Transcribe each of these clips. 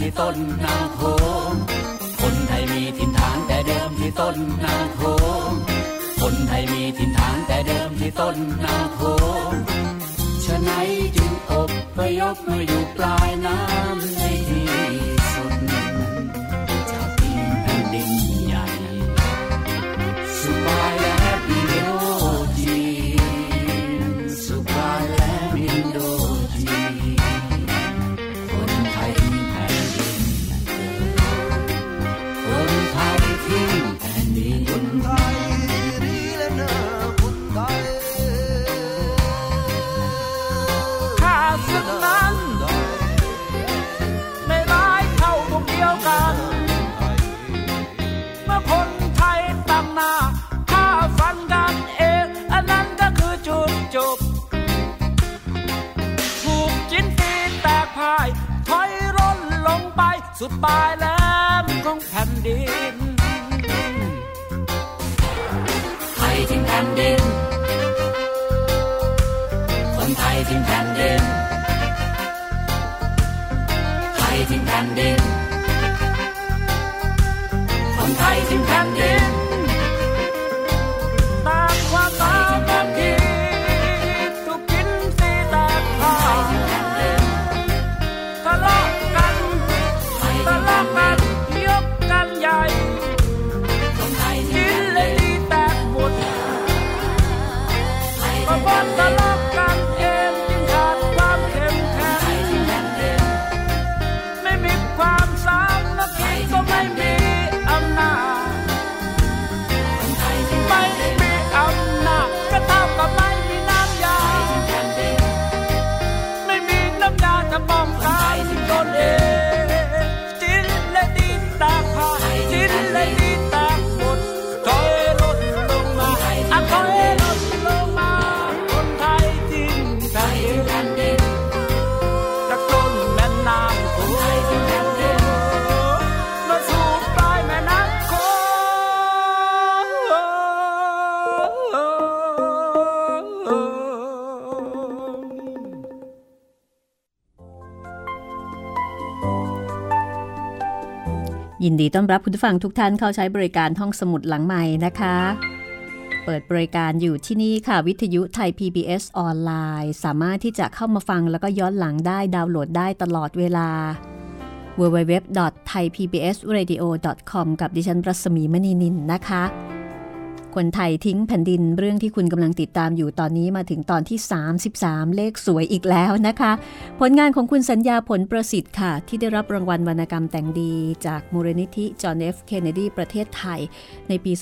ที่ต้นนาโขงคนไทยมีถิ่นฐานแต่เดิมที่ต้นนาโขงคนไทยมีถิ่นฐานแต่เดิมที่ต้นนาโขงฉะนั้นจึงอบพยพมาอยู่ปลายน้ำใน บายแหลมของแผ่นดินไทยทิ้งแผ่นดิน คนไทยทิ้งแผ่นดินไทยทิ้งแผ่นดิน ยินดีต้อนรับคุณผู้ฟังทุกท่านเข้าใช้บริการห้องสมุดหลังใหม่นะคะ เปิดบริการอยู่ที่นี่ค่ะ วิทยุไทย PBS ออนไลน์ สามารถที่จะเข้ามาฟังแล้วก็ย้อนหลังได้ดาวน์โหลดได้ตลอดเวลา www.thaipbsradio.com กับดิฉันรัศมีมณีนินนะคะ คนไทยทิ้งแผ่นดินเรื่องที่คุณกำลังติดตามอยู่ตอนนี้มาถึงตอนที่ 33 เลขสวยอีกแล้วนะคะ ผลงานของคุณสัญญาผลประสิทธิ์ค่ะ ที่ได้รับรางวัลวรรณกรรมแต่งดี จากมูลนิธิจอห์นเอฟเคนเนดีประเทศไทย ในปี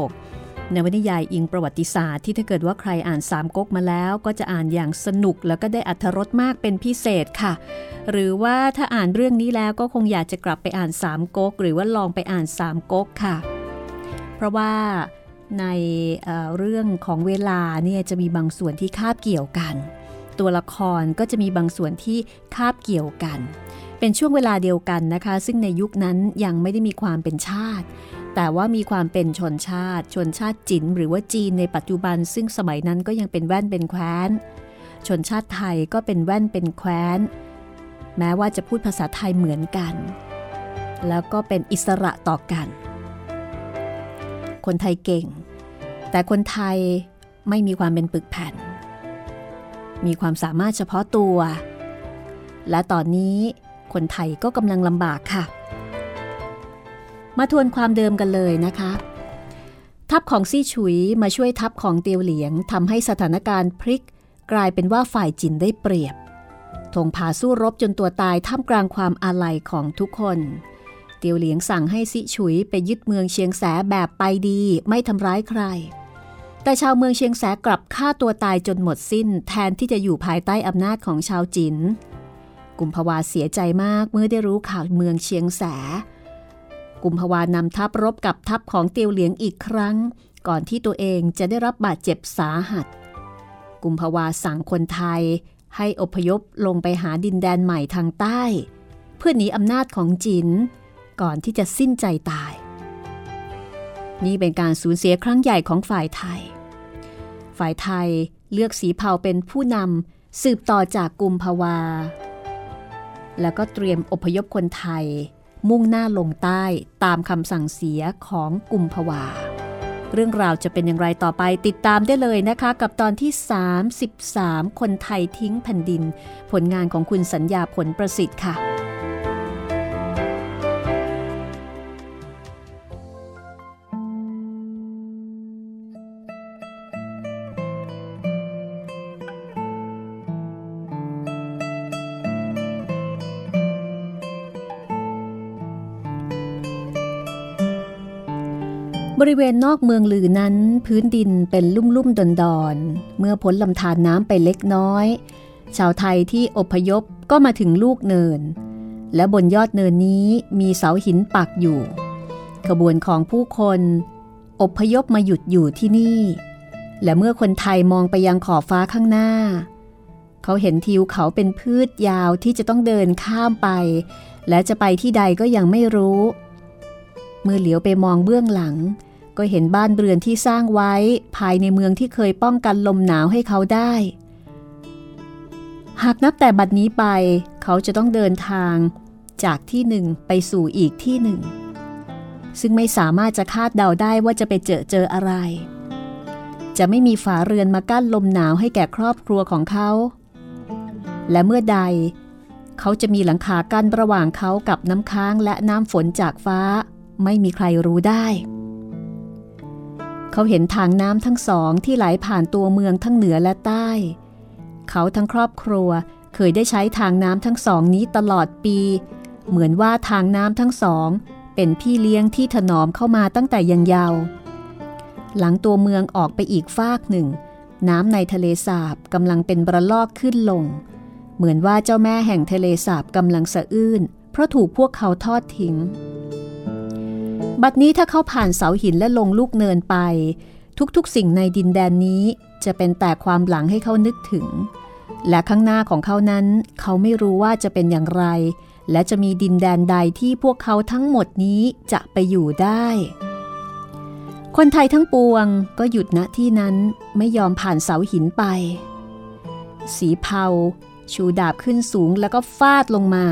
2516 ในวนิยายอิงประวัติศาสตร์ที่ถ้าเกิดว่าใครอ่านสามก๊กมาแล้ว ก็จะอ่านอย่างสนุกแล้วก็ได้อัธรสมากเป็นพิเศษค่ะหรือว่าถ้าอ่านเรื่องนี้แล้วก็คงอยากจะกลับไปอ่านสามก๊กหรือว่าลองไปอ่านสามก๊กค่ะ เพราะว่าในเเรื่องของเวลาเนี่ยจะมีบางส่วนที่คาบเกี่ยวกัน ตัวละครก็จะมีบางส่วนที่คาบเกี่ยวกัน เป็นช่วงเวลาเดียวกันนะคะ ซึ่งในยุคนั้นยังไม่ได้มีความเป็นชาติ แต่ว่ามีความเป็นชนชาติ ชนชาติจินหรือว่าจีนในปัจจุบัน ซึ่งสมัยนั้นก็ยังเป็นแว่นเป็นแคว้น ชนชาติไทยก็เป็นแว่นเป็นแคว้น แม้ว่าจะพูดภาษาไทยเหมือนกัน แล้วก็เป็นอิสระต่อกัน คนไทยเก่ง แต่คนไทยไม่มีความเป็นปึกแผ่น มีความสามารถเฉพาะตัว และตอนนี้คนไทยก็กำลังลำบากค่ะ มาทวนความเดิมกันเลยนะคะ ทัพของซี่ฉุยมาช่วยทัพของเตียวเหลียงทำให้สถานการณ์พลิก กลายเป็นว่าฝ่ายจินได้เปรียบธงผาสู้รบจนตัวตายท่ามกลางความอาลัยของทุกคน เตียวเหลียงสั่งให้ซิฉุยไปยึดเมืองเชียงแสแบบไปดีไม่ทำร้ายใคร แต่ชาวเมืองเชียงแสกลับฆ่าตัวตายจนหมดสิ้น แทนที่จะอยู่ภายใต้อำนาจของชาวจิน กุมภาวาเสียใจมากเมื่อได้รู้ข่าวเมืองเชียงแส กุมภาวานำทัพรบกับทัพของเตียวเหลียงอีกครั้ง ก่อนที่ตัวเองจะได้รับบาดเจ็บสาหัส กุมภาวาสั่งคนไทยให้อพยพลงไปหาดินแดนใหม่ทางใต้ เพื่อหนีอำนาจของจิน ก่อนที่จะสิ้นใจตาย นี่เป็นการสูญเสียครั้งใหญ่ของฝ่ายไทย ฝ่ายไทยเลือกสีเผาเป็นผู้นำสืบต่อจากกุมภาวา แล้วก็เตรียมอพยพคนไทย มุ่งหน้าลงใต้ตามคำสั่งเสียของกุมภาวา เรื่องราวจะเป็นอย่างไรต่อไปติดตามได้เลยนะคะ กับตอนที่ 33 คนไทยทิ้งแผ่นดิน ผลงานของคุณสัญญาผลประสิทธิ์ค่ะ บริเวณนอกเมืองลือนั้น พื้นดินเป็นลุ่มลุ่มดอนดอนเมื่อพ้นลำธารน้ำไปเล็กน้อย ชาวไทยที่อพยพก็มาถึงลูกเนิน และบนยอดเนินนี้มีเสาหินปักอยู่ ขบวนของผู้คนอพยพมาหยุดอยู่ที่นี่ และเมื่อคนไทยมองไปยังขอบฟ้าข้างหน้า เขาเห็นทิวเขาเป็นพืชยาวที่จะต้องเดินข้ามไป และจะไปที่ใดก็ยังไม่รู้ เมื่อเหลียวไปมองเบื้องหลัง ก็เห็นบ้านเรือนที่สร้างไว้ภายในเมืองที่เคยป้องกันลมหนาวให้เขาได้ หากนับแต่บัดนี้ไป เขาจะต้องเดินทางจากที่หนึ่งไปสู่อีกที่หนึ่ง ซึ่งไม่สามารถจะคาดเดาได้ว่าจะไปเจอเจออะไร จะไม่มีฝาเรือนมากั้นลมหนาวให้แก่ครอบครัวของเขา และเมื่อใด เขาจะมีหลังคากั้นระหว่างเขากับน้ำค้างและน้ำฝนจากฟ้า ไม่มีใครรู้ได้ เขาเห็นทางน้ำทั้งสองที่ไหลผ่านตัวเมืองทั้งเหนือและใต้ เขาทั้งครอบครัวเคยได้ใช้ทางน้ำทั้งสองนี้ตลอดปี เหมือนว่าทางน้ำทั้งสอง เป็นพี่เลี้ยงที่ถนอมเข้ามาตั้งแต่ยังเยาว์หลังตัวเมืองออกไปอีกฟากหนึ่ง น้ำในทะเลสาบกำลังเป็นบระลอกขึ้นลง เหมือนว่าเจ้าแม่แห่งทะเลสาบกำลังสะอื้น เพราะถูกพวกเขาทอดทิ้ง บัดนี้ถ้าเขาผ่านเสาหินและลงลูกเนินไป ทุกๆ สิ่งในดินแดนนี้จะเป็นแต่ความหลังให้เขานึกถึง และข้างหน้าของเขานั้น เขาไม่รู้ว่าจะเป็นอย่างไร และจะมีดินแดนใดที่พวกเขาทั้งหมดนี้จะไปอยู่ได้ คนไทยทั้งปวงก็หยุดณที่นั้นไม่ยอมผ่านเสาหินไป สีเผาชูดาบขึ้นสูงแล้วก็ฟาดลงมา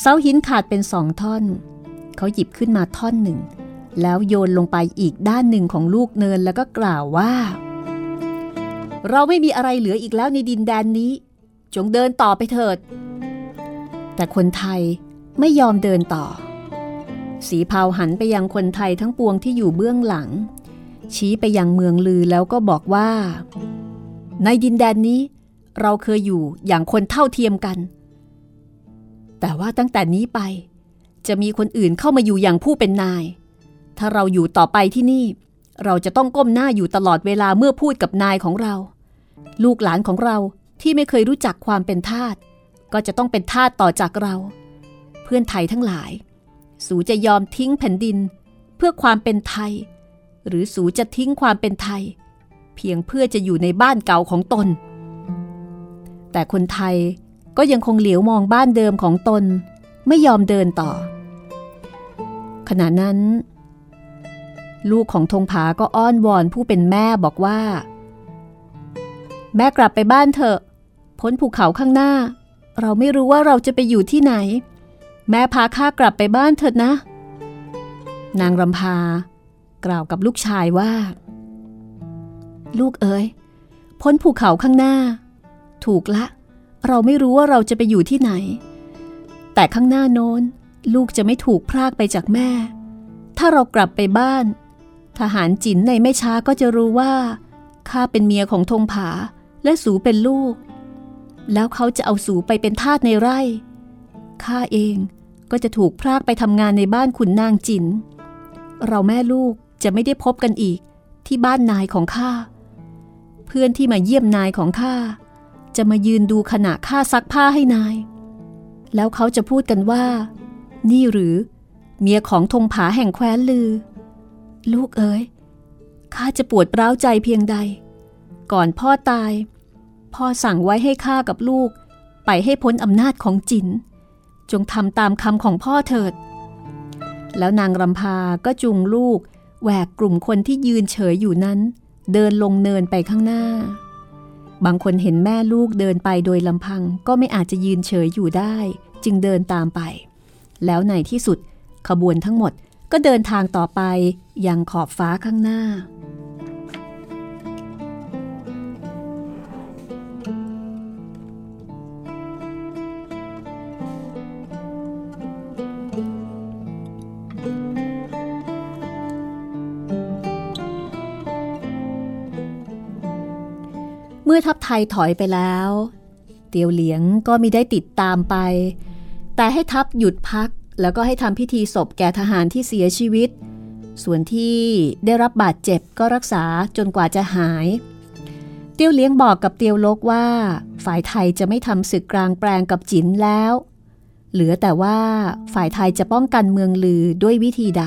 เสาหินขาดเป็นสองท่อน เขาหยิบขึ้นมาท่อนหนึ่ง แล้วโยนลงไปอีกด้านหนึ่งของลูกเนินแล้วก็กล่าวว่า เราไม่มีอะไรเหลืออีกแล้วในดินแดนนี้ จงเดินต่อไปเถิด แต่คนไทยไม่ยอมเดินต่อ สีเผาหันไปยังคนไทยทั้งปวงที่อยู่เบื้องหลัง ชี้ไปยังเมืองลือแล้วก็บอกว่า ในดินแดนนี้ เราเคยอยู่อย่างคนเท่าเทียมกัน แต่ว่าตั้งแต่นี้ไป จะมีคนอื่นเข้ามาอยู่อย่างผู้เป็นนาย ถ้าเราอยู่ต่อไปที่นี่ เราจะต้องก้มหน้าอยู่ตลอดเวลาเมื่อพูดกับนายของเรา ลูกหลานของเราที่ไม่เคยรู้จักความเป็นทาสก็จะต้องเป็นทาสต่อจากเรา เพื่อนไทยทั้งหลาย สูจะยอมทิ้งแผ่นดิน เพื่อความเป็นไทย หรือสูจะทิ้งความเป็นไทย เพียงเพื่อจะอยู่ในบ้านเก่าของตน แต่คนไทยก็ยังคงเหลียวมองบ้านเดิมของตน ไม่ยอมเดินต่อ ขณะนั้น ลูกของธงผาก็อ้อนวอนผู้เป็นแม่บอกว่า แม่กลับไปบ้านเถอะ พ้นภูเขาข้างหน้า เราไม่รู้ว่าเราจะไปอยู่ที่ไหน แม่พาข้ากลับไปบ้านเถิดนะ นางรำพากล่าวกับลูกชายว่า ลูกเอ๋ยพ้นภูเขาข้างหน้า ถูกละ เราไม่รู้ว่าเราจะไปอยู่ที่ไหน แต่ข้างหน้าโน้น ลูกจะไม่ถูกพรากไปจากแม่ ถ้าเรากลับไปบ้าน ทหารจินในไม่ช้าก็จะรู้ว่าข้าเป็นเมียของธงผาและสูเป็นลูก แล้วเขาจะเอาสูไปเป็นทาสในไร่ข้าเองก็จะถูกพรากไปทำงานในบ้านขุนนางจิน เราแม่ลูกจะไม่ได้พบกันอีกที่บ้านนายของข้า เพื่อนที่มาเยี่ยมนายของข้าจะมายืนดูขณะข้าซักผ้าให้นาย แล้วเขาจะพูดกันว่า นี่หรือ เมียของธงผาแห่งแคว้นลือ ลูกเอ๋ยข้าจะปวดร้าวใจเพียงใด ก่อนพ่อตาย พ่อสั่งไว้ให้ข้ากับลูก ไปให้พ้นอำนาจของจิน จงทำตามคำของพ่อเถิด แล้วนางรำพาก็จูงลูกแหวกกลุ่มคนที่ยืนเฉยอยู่นั้น เดินลงเนินไปข้างหน้า บางคนเห็นแม่ลูกเดินไปโดยลำพังก็ไม่อาจจะยืนเฉยอยู่ได้ จึงเดินตามไป แล้วในที่สุดขบวนทั้งหมดก็เดินทางต่อไปยังขอบฟ้าข้างหน้า เมื่อทัพไทยถอยไปแล้ว เตียวเหลียงก็มิได้ติดตามไป แต่ให้ทัพหยุดพักแล้วก็ให้ทำพิธีศพแก่ทหารที่เสียชีวิต ส่วนที่ได้รับบาดเจ็บก็รักษาจนกว่าจะหาย เตียวเลี้ยงบอกกับเตียวลกว่า ฝ่ายไทยจะไม่ทำศึกกลางแปลงกับจินแล้ว เหลือแต่ว่าฝ่ายไทยจะป้องกันเมืองลือด้วยวิธีใด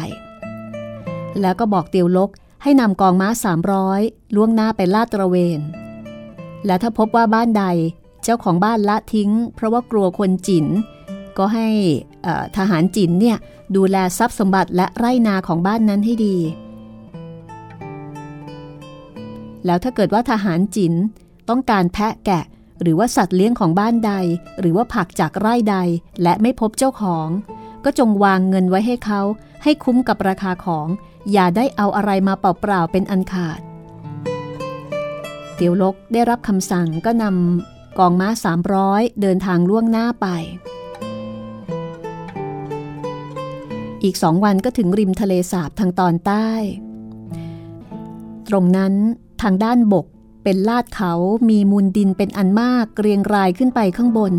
แล้วก็บอกเตียวลกให้นำกองม้า 300 ล่วงหน้าไปลาดตระเวน และถ้าพบว่าบ้านใดเจ้าของบ้านละทิ้ง เพราะว่ากลัวคนจิน ก็ให้ทหารจินเนี่ยดูแลทรัพย์สมบัติและไร่นาของบ้านนั้นให้ดี แล้วถ้าเกิดว่าทหารจินต้องการแพะแกะ หรือว่าสัตว์เลี้ยงของบ้านใด หรือว่าผักจากไร่ใดและไม่พบเจ้าของ ก็จงวางเงินไว้ให้เขา ให้คุ้มกับราคาของ อย่าได้เอาอะไรมาเปล่าๆเป็นอันขาดเตียวลกได้รับคำสั่งก็นำกองม้า 300 เดินทางล่วงหน้าไป อีกสองวันก็ถึงริมทะเลสาบทางตอนใต้ ตรงนั้นทางด้านบกเป็นลาดเขามีมูลดินเป็นอันมากเรียงรายขึ้นไปข้างบน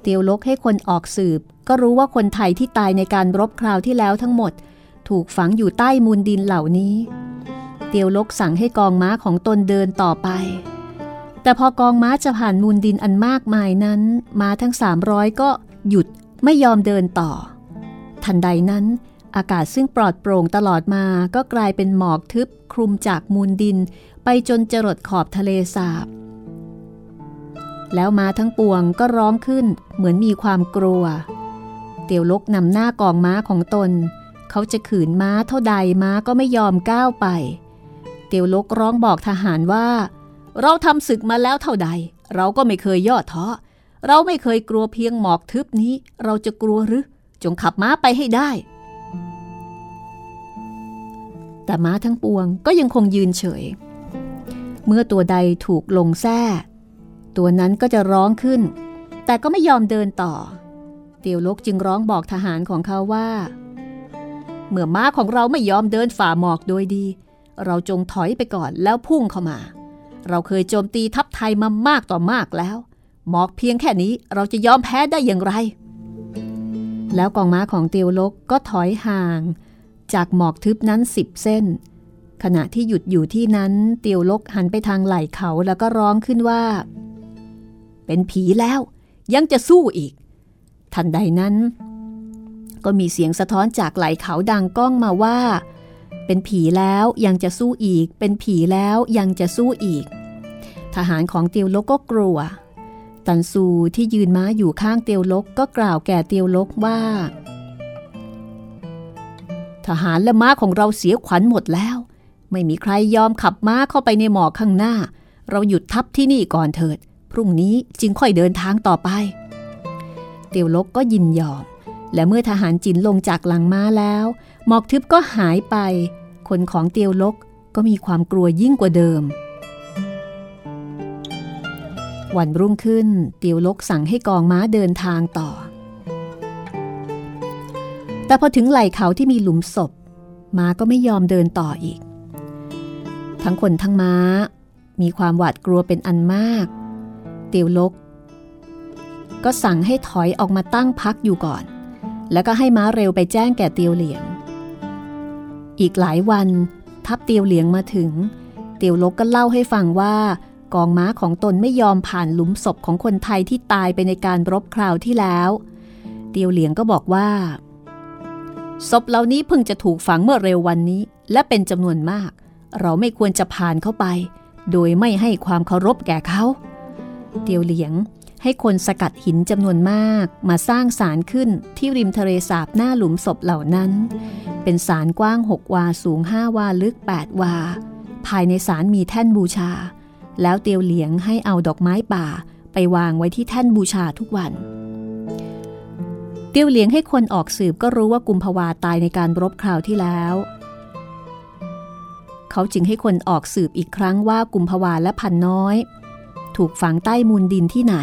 เตียวลกให้คนออกสืบ ก็รู้ว่าคนไทยที่ตายในการรบคราวที่แล้วทั้งหมด ถูกฝังอยู่ใต้มูลดินเหล่านี้ เตียวลกสั่งให้กองม้าของตนเดินต่อไป แต่พอกองม้าจะผ่านมูลดินอันมากมายนั้น ม้าทั้ง 300 ก็หยุดไม่ยอมเดินต่อ ทันใดนั้น อากาศซึ่งปลอดโปร่งตลอดมาก็กลายเป็นหมอกทึบคลุมจากมูลดิน ไปจนจรดขอบทะเลสาบ แล้วมาทั้งปวงก็ร้องขึ้นเหมือนมีความกลัว เตียวลกนำหน้ากองม้าของตน เขาจะขืนม้าเท่าใดม้าก็ไม่ยอมก้าวไป เตียวลกร้องบอกทหารว่า เราทำศึกมาแล้วเท่าใด เราก็ไม่เคยย่อท้อเราไม่เคยกลัวเพียงหมอกทึบนี้ เราจะกลัวหรือ จงขับม้าไปให้ได้ แต่ม้าทั้งปวงก็ยังคงยืนเฉย เมื่อตัวใดถูกลงแส้ตัวนั้นก็จะร้องขึ้น แต่ก็ไม่ยอมเดินต่อ เตียวลกจึงร้องบอกทหารของเขาว่า เมื่อม้าของเราไม่ยอมเดินฝ่าหมอกโดยดี เราจงถอยไปก่อนแล้วพุ่งเข้ามา เราเคยโจมตีทัพไทยมามากต่อมากแล้ว หมอกเพียงแค่นี้เราจะยอมแพ้ได้อย่างไร แล้วกองม้าของเตียวลกก็ถอยห่าง จากหมอกทึบนั้นสิบเส้น ขณะที่หยุดอยู่ที่นั้นเตียวลกหันไปทางไหล่เขาแล้วก็ร้องขึ้นว่า เป็นผีแล้วยังจะสู้อีก ทันใดนั้น ก็มีเสียงสะท้อนจากไหล่เขาดังก้องมาว่า เป็นผีแล้วยังจะสู้อีก เป็นผีแล้วยังจะสู้อีก ทหารของเตียวลกก็กลัว ตันซูที่ยืนม้าอยู่ข้างเตียวลกก็กล่าวแก่เตียวลกว่า ทหารและม้าของเราเสียขวัญหมดแล้ว ไม่มีใครยอมขับม้าเข้าไปในหมอกข้างหน้า เราหยุดทับที่นี่ก่อนเถิด พรุ่งนี้จึงค่อยเดินทางต่อไป เตียวลกก็ยินยอม และเมื่อทหารจินลงจากหลังม้าแล้ว หมอกทึบก็หายไป คนของเตียวลกก็มีความกลัวยิ่งกว่าเดิม วันรุ่งขึ้นเตียวลกสั่งให้กองม้าเดินทางต่อ แต่พอถึงไหล่เขาที่มีหลุมศพ ม้าก็ไม่ยอมเดินต่ออีก ทั้งคนทั้งม้า มีความหวาดกลัวเป็นอันมากเตียวลก ก็สั่งให้ถอยออกมาตั้งพักอยู่ก่อน แล้วก็ให้ม้าเร็วไปแจ้งแก่เตียวเหลียง อีกหลายวันทัพเตียวเหลียงมาถึง เตียวลกก็เล่าให้ฟังว่า กองม้าของตนไม่ยอมผ่านหลุมศพของคนไทยที่ตายไปในการรบคราวที่แล้ว เตียวเหลียงก็บอกว่า ศพเหล่านี้เพิ่งจะถูกฝังเมื่อเร็ววันนี้ และเป็นจำนวนมาก เราไม่ควรจะผ่านเข้าไป โดยไม่ให้ความเคารพแก่เขา เตียวเหลียงให้คนสกัดหินจำนวนมากมาสร้างศาลขึ้นที่ริมทะเลสาบหน้าหลุมศพเหล่านั้น เป็นศาลกว้าง 6 วาสูง 5 วาลึก 8 วา ภายในศาลมีแท่นบูชา แล้วเตียวเหลียงให้เอาดอกไม้ป่าไปวางไว้ที่แท่นบูชาทุกวัน เตียวเหลียงให้คนออกสืบก็รู้ว่ากุมภาวาตายในการรบคราวที่แล้ว เขาจึงให้คนออกสืบอีกครั้งว่ากุมภาวาและพันน้อย ถูกฝังใต้มูลดินที่ไหน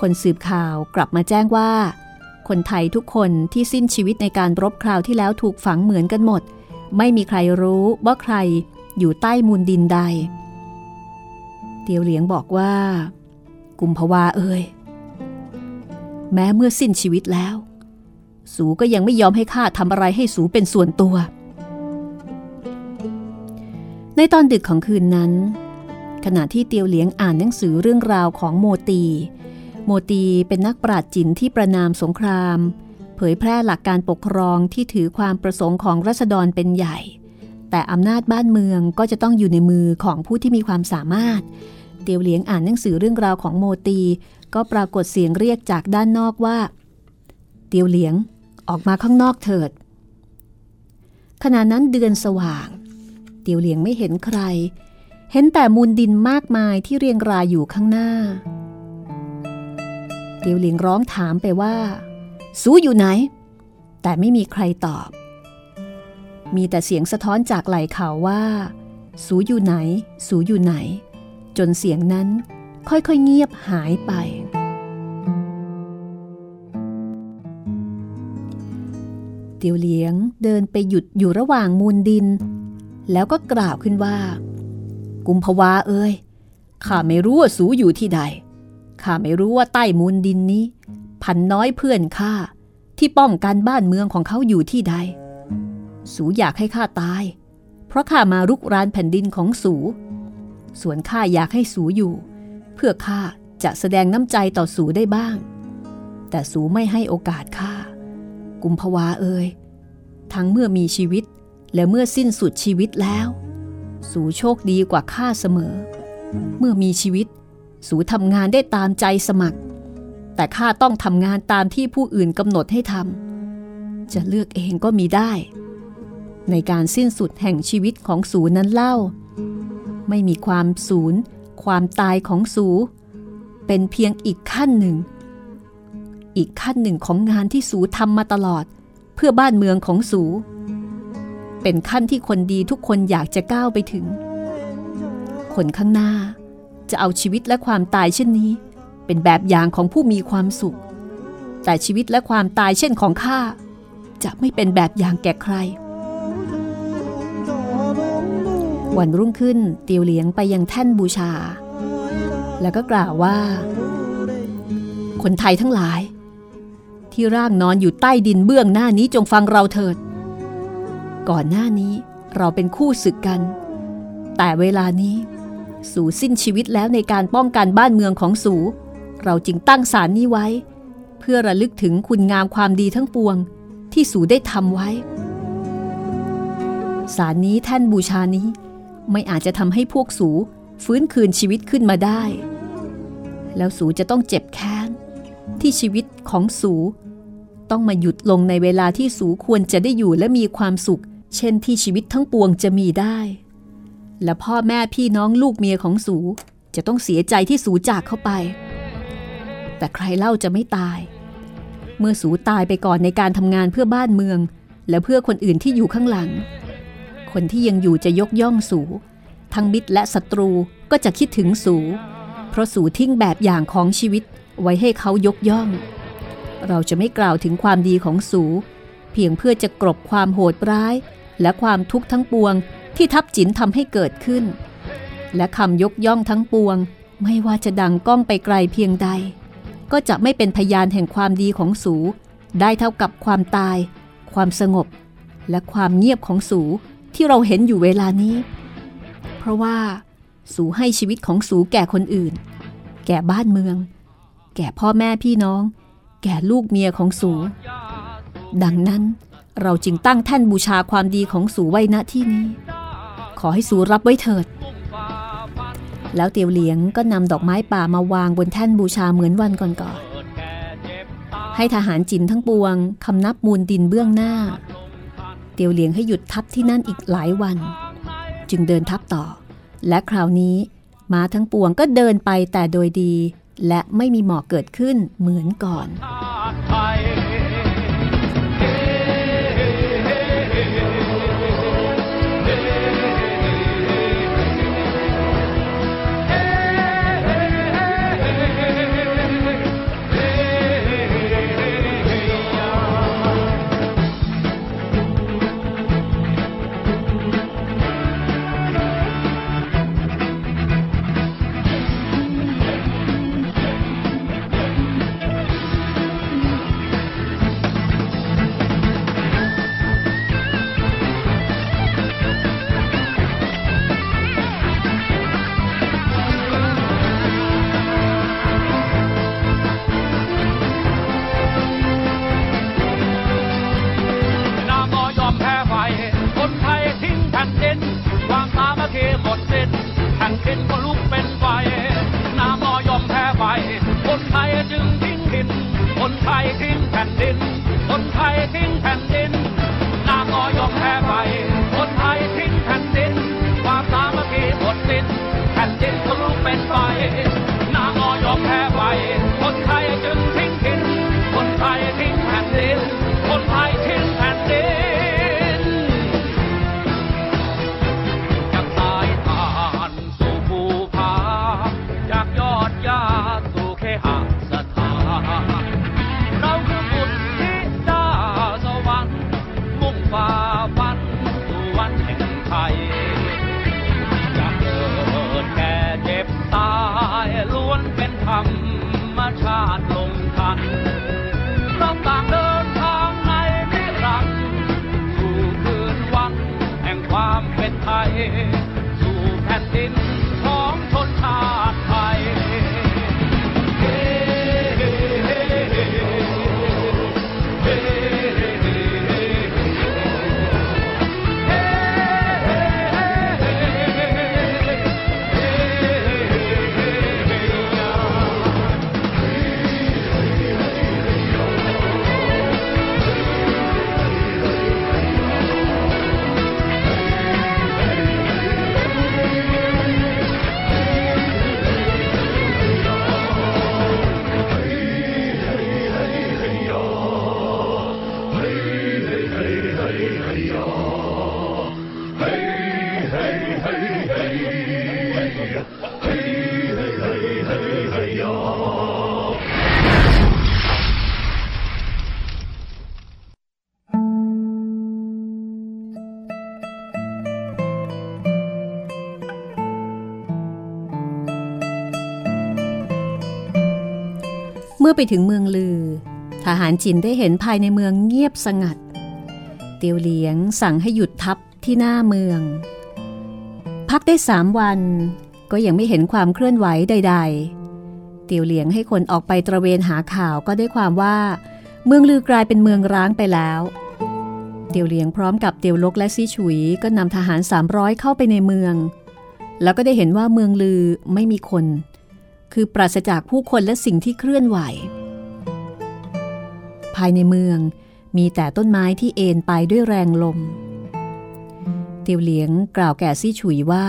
คนสืบข่าวกลับมาแจ้งว่า คนไทยทุกคนที่สิ้นชีวิตในการรบคราวที่แล้วถูกฝังเหมือนกันหมด ไม่มีใครรู้ว่าใคร อยู่ใต้มูลดินใด เตียวเหลียงบอกว่า กุมภาวาเอ่ยแม้เมื่อสิ้นชีวิตแล้ว สูก็ยังไม่ยอมให้ข้าทำอะไรให้สูเป็นส่วนตัว ในตอนดึกของคืนนั้น ขณะที่เตียวเหลียงอ่านหนังสือเรื่องราวของโมตี โมตีเป็นนักปราชญ์จินที่ประนามสงคราม เผยแพร่หลักการปกครองที่ถือความประสงค์ของรัษฎรเป็นใหญ่ แต่อำนาจบ้านเมืองก็จะต้องอยู่ในมือของผู้ที่มีความสามารถ เตียวเหลียงอ่านหนังสือเรื่องราวของโมตี ก็ปรากฏเสียงเรียกจากด้านนอกว่า เตียวเหลียงออกมาข้างนอกเถิด ขณะนั้นเดือนสว่าง เตียวเหลียงไม่เห็นใคร เห็นแต่มูลดินมากมายที่เรียงรายอยู่ข้างหน้า เตียวเหลียงร้องถามไปว่า สูอยู่ไหน แต่ไม่มีใครตอบ มีแต่เสียงสะท้อนจากไหล่เขาว่า สูอยู่ไหน สูอยู่ไหน จนเสียงนั้นค่อยๆเงียบหายไป เตียวเหลียงเดินไปหยุดอยู่ระหว่างมูลดิน แล้วก็กล่าวขึ้นว่า กุมภาวาเอ้ยข้าไม่รู้ว่าสูอยู่ที่ใดข้าไม่รู้ว่าใต้มูลดินนี้ พันน้อยเพื่อนข้าที่ป้องกันบ้านเมืองของเขาอยู่ที่ใด สูอยากให้ข้าตาย เพราะข้ามารุกรานแผ่นดินของสู ส่วนข้าอยากให้สูอยู่ เพื่อข้าจะแสดงน้ำใจต่อสูได้บ้าง แต่สูไม่ให้โอกาสข้า กุมภาวาเอ่ยทั้งเมื่อมีชีวิตและเมื่อสิ้นสุดชีวิตแล้ว สูโชคดีกว่าข้าเสมอ เมื่อมีชีวิต สูทำงานได้ตามใจสมัคร แต่ข้าต้องทำงานตามที่ผู้อื่นกำหนดให้ทำจะเลือกเองก็มีได้ ในการสิ้นสุดแห่งชีวิตของสูนั้นเล่า ไม่มีความสูญความตายของสู เป็นเพียงอีกขั้นหนึ่ง อีกขั้นหนึ่งของงานที่สูทำมาตลอด เพื่อบ้านเมืองของสู เป็นขั้นที่คนดีทุกคนอยากจะก้าวไปถึง คนข้างหน้าจะเอาชีวิตและความตายเช่นนี้ เป็นแบบอย่างของผู้มีความสุข แต่ชีวิตและความตายเช่นของข้าจะไม่เป็นแบบอย่างแก่ใคร วันรุ่งขึ้นเตียวเหลียงไปยังแท่นบูชา แล้วก็กล่าวว่า คนไทยทั้งหลาย ที่ร่างนอนอยู่ใต้ดินเบื้องหน้านี้จงฟังเราเถิด ก่อนหน้านี้เราเป็นคู่ศึกกัน แต่เวลานี้ สู่สิ้นชีวิตแล้วในการป้องกันบ้านเมืองของสูเราจึงตั้งศาลนี้ไว้ เพื่อระลึกถึงคุณงามความดีทั้งปวง ที่สูได้ทำไว้ศาลนี้แท่นบูชานี้ ไม่อาจจะทำให้พวกสูฟื้นคืนชีวิตขึ้นมาได้ แล้วสูจะต้องเจ็บแค้น ที่ชีวิตของสูต้องมาหยุดลงในเวลาที่สูควรจะได้อยู่และมีความสุข เช่นที่ชีวิตทั้งปวงจะมีได้ และพ่อแม่พี่น้องลูกเมียของสูจะต้องเสียใจที่สูจากเข้าไป แต่ใครเล่าจะไม่ตาย เมื่อสูตายไปก่อนในการทำงานเพื่อบ้านเมือง และเพื่อคนอื่นที่อยู่ข้างหลัง คนที่ยังอยู่จะยกย่องสู ทั้งมิตรและศัตรูก็จะคิดถึงสู เพราะสูทิ้งแบบอย่างของชีวิตไว้ให้เขายกย่อง เราจะไม่กล่าวถึงความดีของสู เพียงเพื่อจะกรบความโหดร้าย และความทุกข์ทั้งปวงที่ทับจินทำให้เกิดขึ้น และคำยกย่องทั้งปวง ไม่ว่าจะดังก้องไปไกลเพียงใด ก็จะไม่เป็นพยานแห่งความดีของสู ได้เท่ากับความตาย ความสงบ และความเงียบของสู ที่เราเห็นอยู่เวลานี้ เพราะว่าสูให้ชีวิตของสูแก่คนอื่น แก่บ้านเมือง แก่พ่อแม่พี่น้อง แก่ลูกเมียของสู ดังนั้นเราจึงตั้งแท่นบูชาความดีของสูไว้ณที่นี้ ขอให้สูรับไว้เถิด แล้วเตียวเหลียงก็นำดอกไม้ป่ามาวางบนแท่นบูชาเหมือนวันก่อนๆให้ทหารจินทั้งปวงคำนับมูลดินเบื้องหน้า เตียวเหลียงให้หยุดทับที่นั่นอีกหลายวัน จึงเดินทับต่อ และคราวนี้ม้าทั้งปวงก็เดินไปแต่โดยดี และไม่มีหมอกเกิดขึ้นเหมือนก่อน มื่อไปถึงเมืองลือ ทหารจินได้เห็นภายในเมืองเงียบสงัด เตียวเหลียงสั่งให้หยุดทัพที่หน้าเมือง พักได้สามวันก็ยังไม่เห็นความเคลื่อนไหวใด ๆ เตียวเหลียงให้คนออกไปตระเวนหาข่าวก็ได้ความว่า เมืองลือกลายเป็นเมืองร้างไปแล้ว เตียวเหลียงพร้อมกับเตียวลกและซีฉุยก็นำทหาร 300 เข้าไปในเมือง แล้วก็ได้เห็นว่าเมืองลือไม่มีคน คือปราศจากผู้คนและสิ่งที่เคลื่อนไหว ภายในเมืองมีแต่ต้นไม้ที่เอ็นไปด้วยแรงลม เตียวเหลียงกล่าวแก่ซี่ฉุยว่า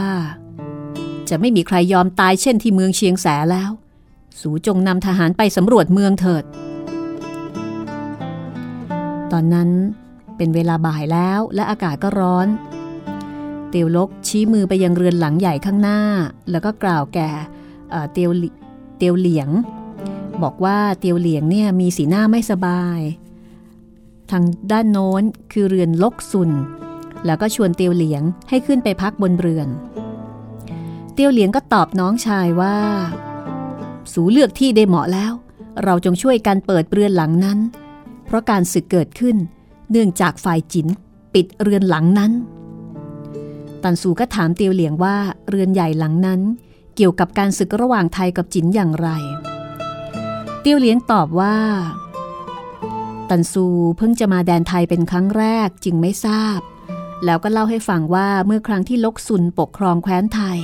จะไม่มีใครยอมตายเช่นที่เมืองเชียงแสแล้ว สูจงนำทหารไปสำรวจเมืองเถิด ตอนนั้นเป็นเวลาบ่ายแล้วและอากาศก็ร้อน เตียวลกชี้มือไปยังเรือนหลังใหญ่ข้างหน้า แล้วก็กล่าวแก่ เตียวเตียวเหลียง บอกว่าเตียวเหลียงเนี่ยมีสีหน้าไม่สบาย ทางด้านโน้นคือเรือนลกซุน แล้วก็ชวนเตียวเหลียงให้ขึ้นไปพักบนเรือน เตียวเหลียงก็ตอบน้องชายว่า สูเลือกที่ได้เหมาะแล้ว เราจงช่วยกันเปิดเรือนหลังนั้น เพราะการศึกเกิดขึ้น เนื่องจากฝ่ายจินปิดเรือนหลังนั้น ตันสูก็ถามเตียวเหลียงว่าเรือนใหญ่หลังนั้น เกี่ยวกับการศึกระหว่างไทยกับจินอย่างไร เตียวเลี้ยงตอบว่า ตันซูเพิ่งจะมาแดนไทยเป็นครั้งแรกจึงไม่ทราบ แล้วก็เล่าให้ฟังว่าเมื่อครั้งที่ลกซุนปกครองแคว้นไทย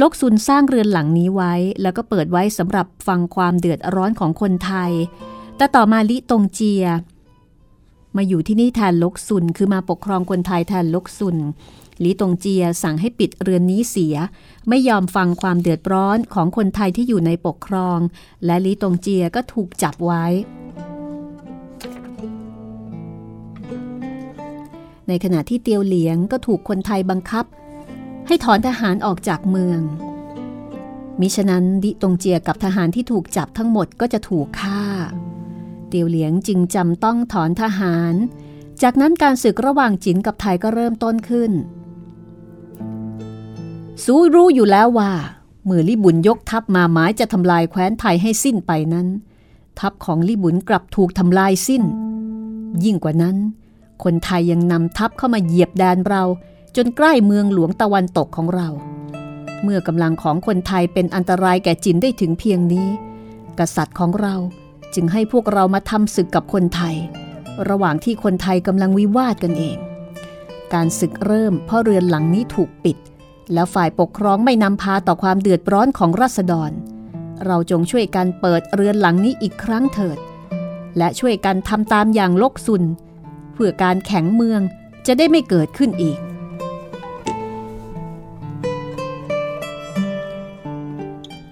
ลกซุนสร้างเรือนหลังนี้ไว้ แล้วก็เปิดไว้สำหรับฟังความเดือดร้อนของคนไทย แต่ต่อมาลิตงเจีย มาอยู่ที่นี่แทนลกซุนคือมาปกครองคนไทยแทนลกซุน ลีตงเจียสั่งให้ปิดเรือนนี้เสีย ไม่ยอมฟังความเดือดร้อนของคนไทยที่อยู่ในปกครอง และลีตงเจียก็ถูกจับไว้ ในขณะที่เตียวเหลียงก็ถูกคนไทยบังคับ ให้ถอนทหารออกจากเมือง มิฉะนั้นดิตงเจียกับทหารที่ถูกจับทั้งหมดก็จะถูกฆ่า เตียวเหลียงจึงจำต้องถอนทหารจากนั้นการศึกระหว่างจินกับไทยก็เริ่มต้นขึ้น สู้รู้อยู่แล้วว่าเมื่อลิบุญยกทัพมาหมายจะทำลายแคว้นไทยให้สิ้นไปนั้น ทัพของลิบุญกลับถูกทำลายสิ้น ยิ่งกว่านั้น คนไทยยังนำทัพเข้ามาเหยียบแดนเรา จนใกล้เมืองหลวงตะวันตกของเรา เมื่อกำลังของคนไทยเป็นอันตรายแก่จินได้ถึงเพียงนี้ กษัตริย์ของเราจึงให้พวกเรามาทำศึกกับคนไทย ระหว่างที่คนไทยกำลังวิวาทกันเอง การศึกเริ่มเพราะเรือนหลังนี้ถูกปิด แล้วฝ่ายปกครองไม่นำพาต่อความเดือดร้อนของรัษฎร เราจงช่วยกันเปิดเรือนหลังนี้อีกครั้งเถิด และช่วยกันทำตามอย่างลกซุน เพื่อการแข็งเมืองจะได้ไม่เกิดขึ้นอีก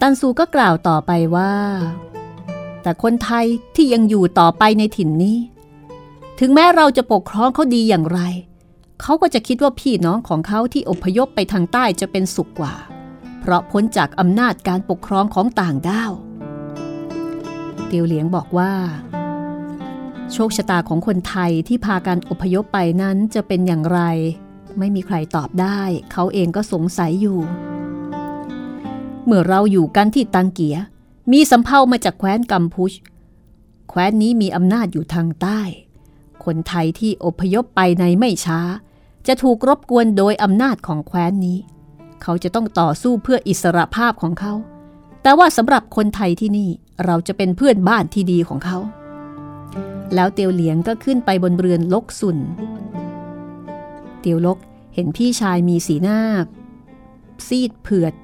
ตันซูก็กล่าวต่อไปว่า แต่คนไทยที่ยังอยู่ต่อไปในถิ่นนี้ ถึงแม้เราจะปกครองเขาดีอย่างไร เขาก็จะคิดว่าพี่น้องของเขาที่อพยพไปทางใต้จะเป็นสุขกว่า เพราะพ้นจากอำนาจการปกครองของต่างด้าวเตียวเหลียงบอกว่า โชคชะตาของคนไทยที่พากันอพยพไปนั้นจะเป็นอย่างไร ไม่มีใครตอบได้ เขาเองก็สงสัยอยู่ เมื่อเราอยู่กันที่ตังเกีย มีสำเภามาจากแคว้นกัมพูช แคว้นนี้มีอำนาจอยู่ทางใต้ คนไทยที่อพยพไปในไม่ช้า จะถูกรบกวนโดยอำนาจของแคว้นนี้ เขาจะต้องต่อสู้เพื่ออิสรภาพของเขา แต่ว่าสำหรับคนไทยที่นี่เราจะเป็นเพื่อนบ้านที่ดีของเขา แล้วเตียวเหลียงก็ขึ้นไปบนเรือนลกสุน เตียวลกเห็นพี่ชายมีสีหน้า ซีดเผือด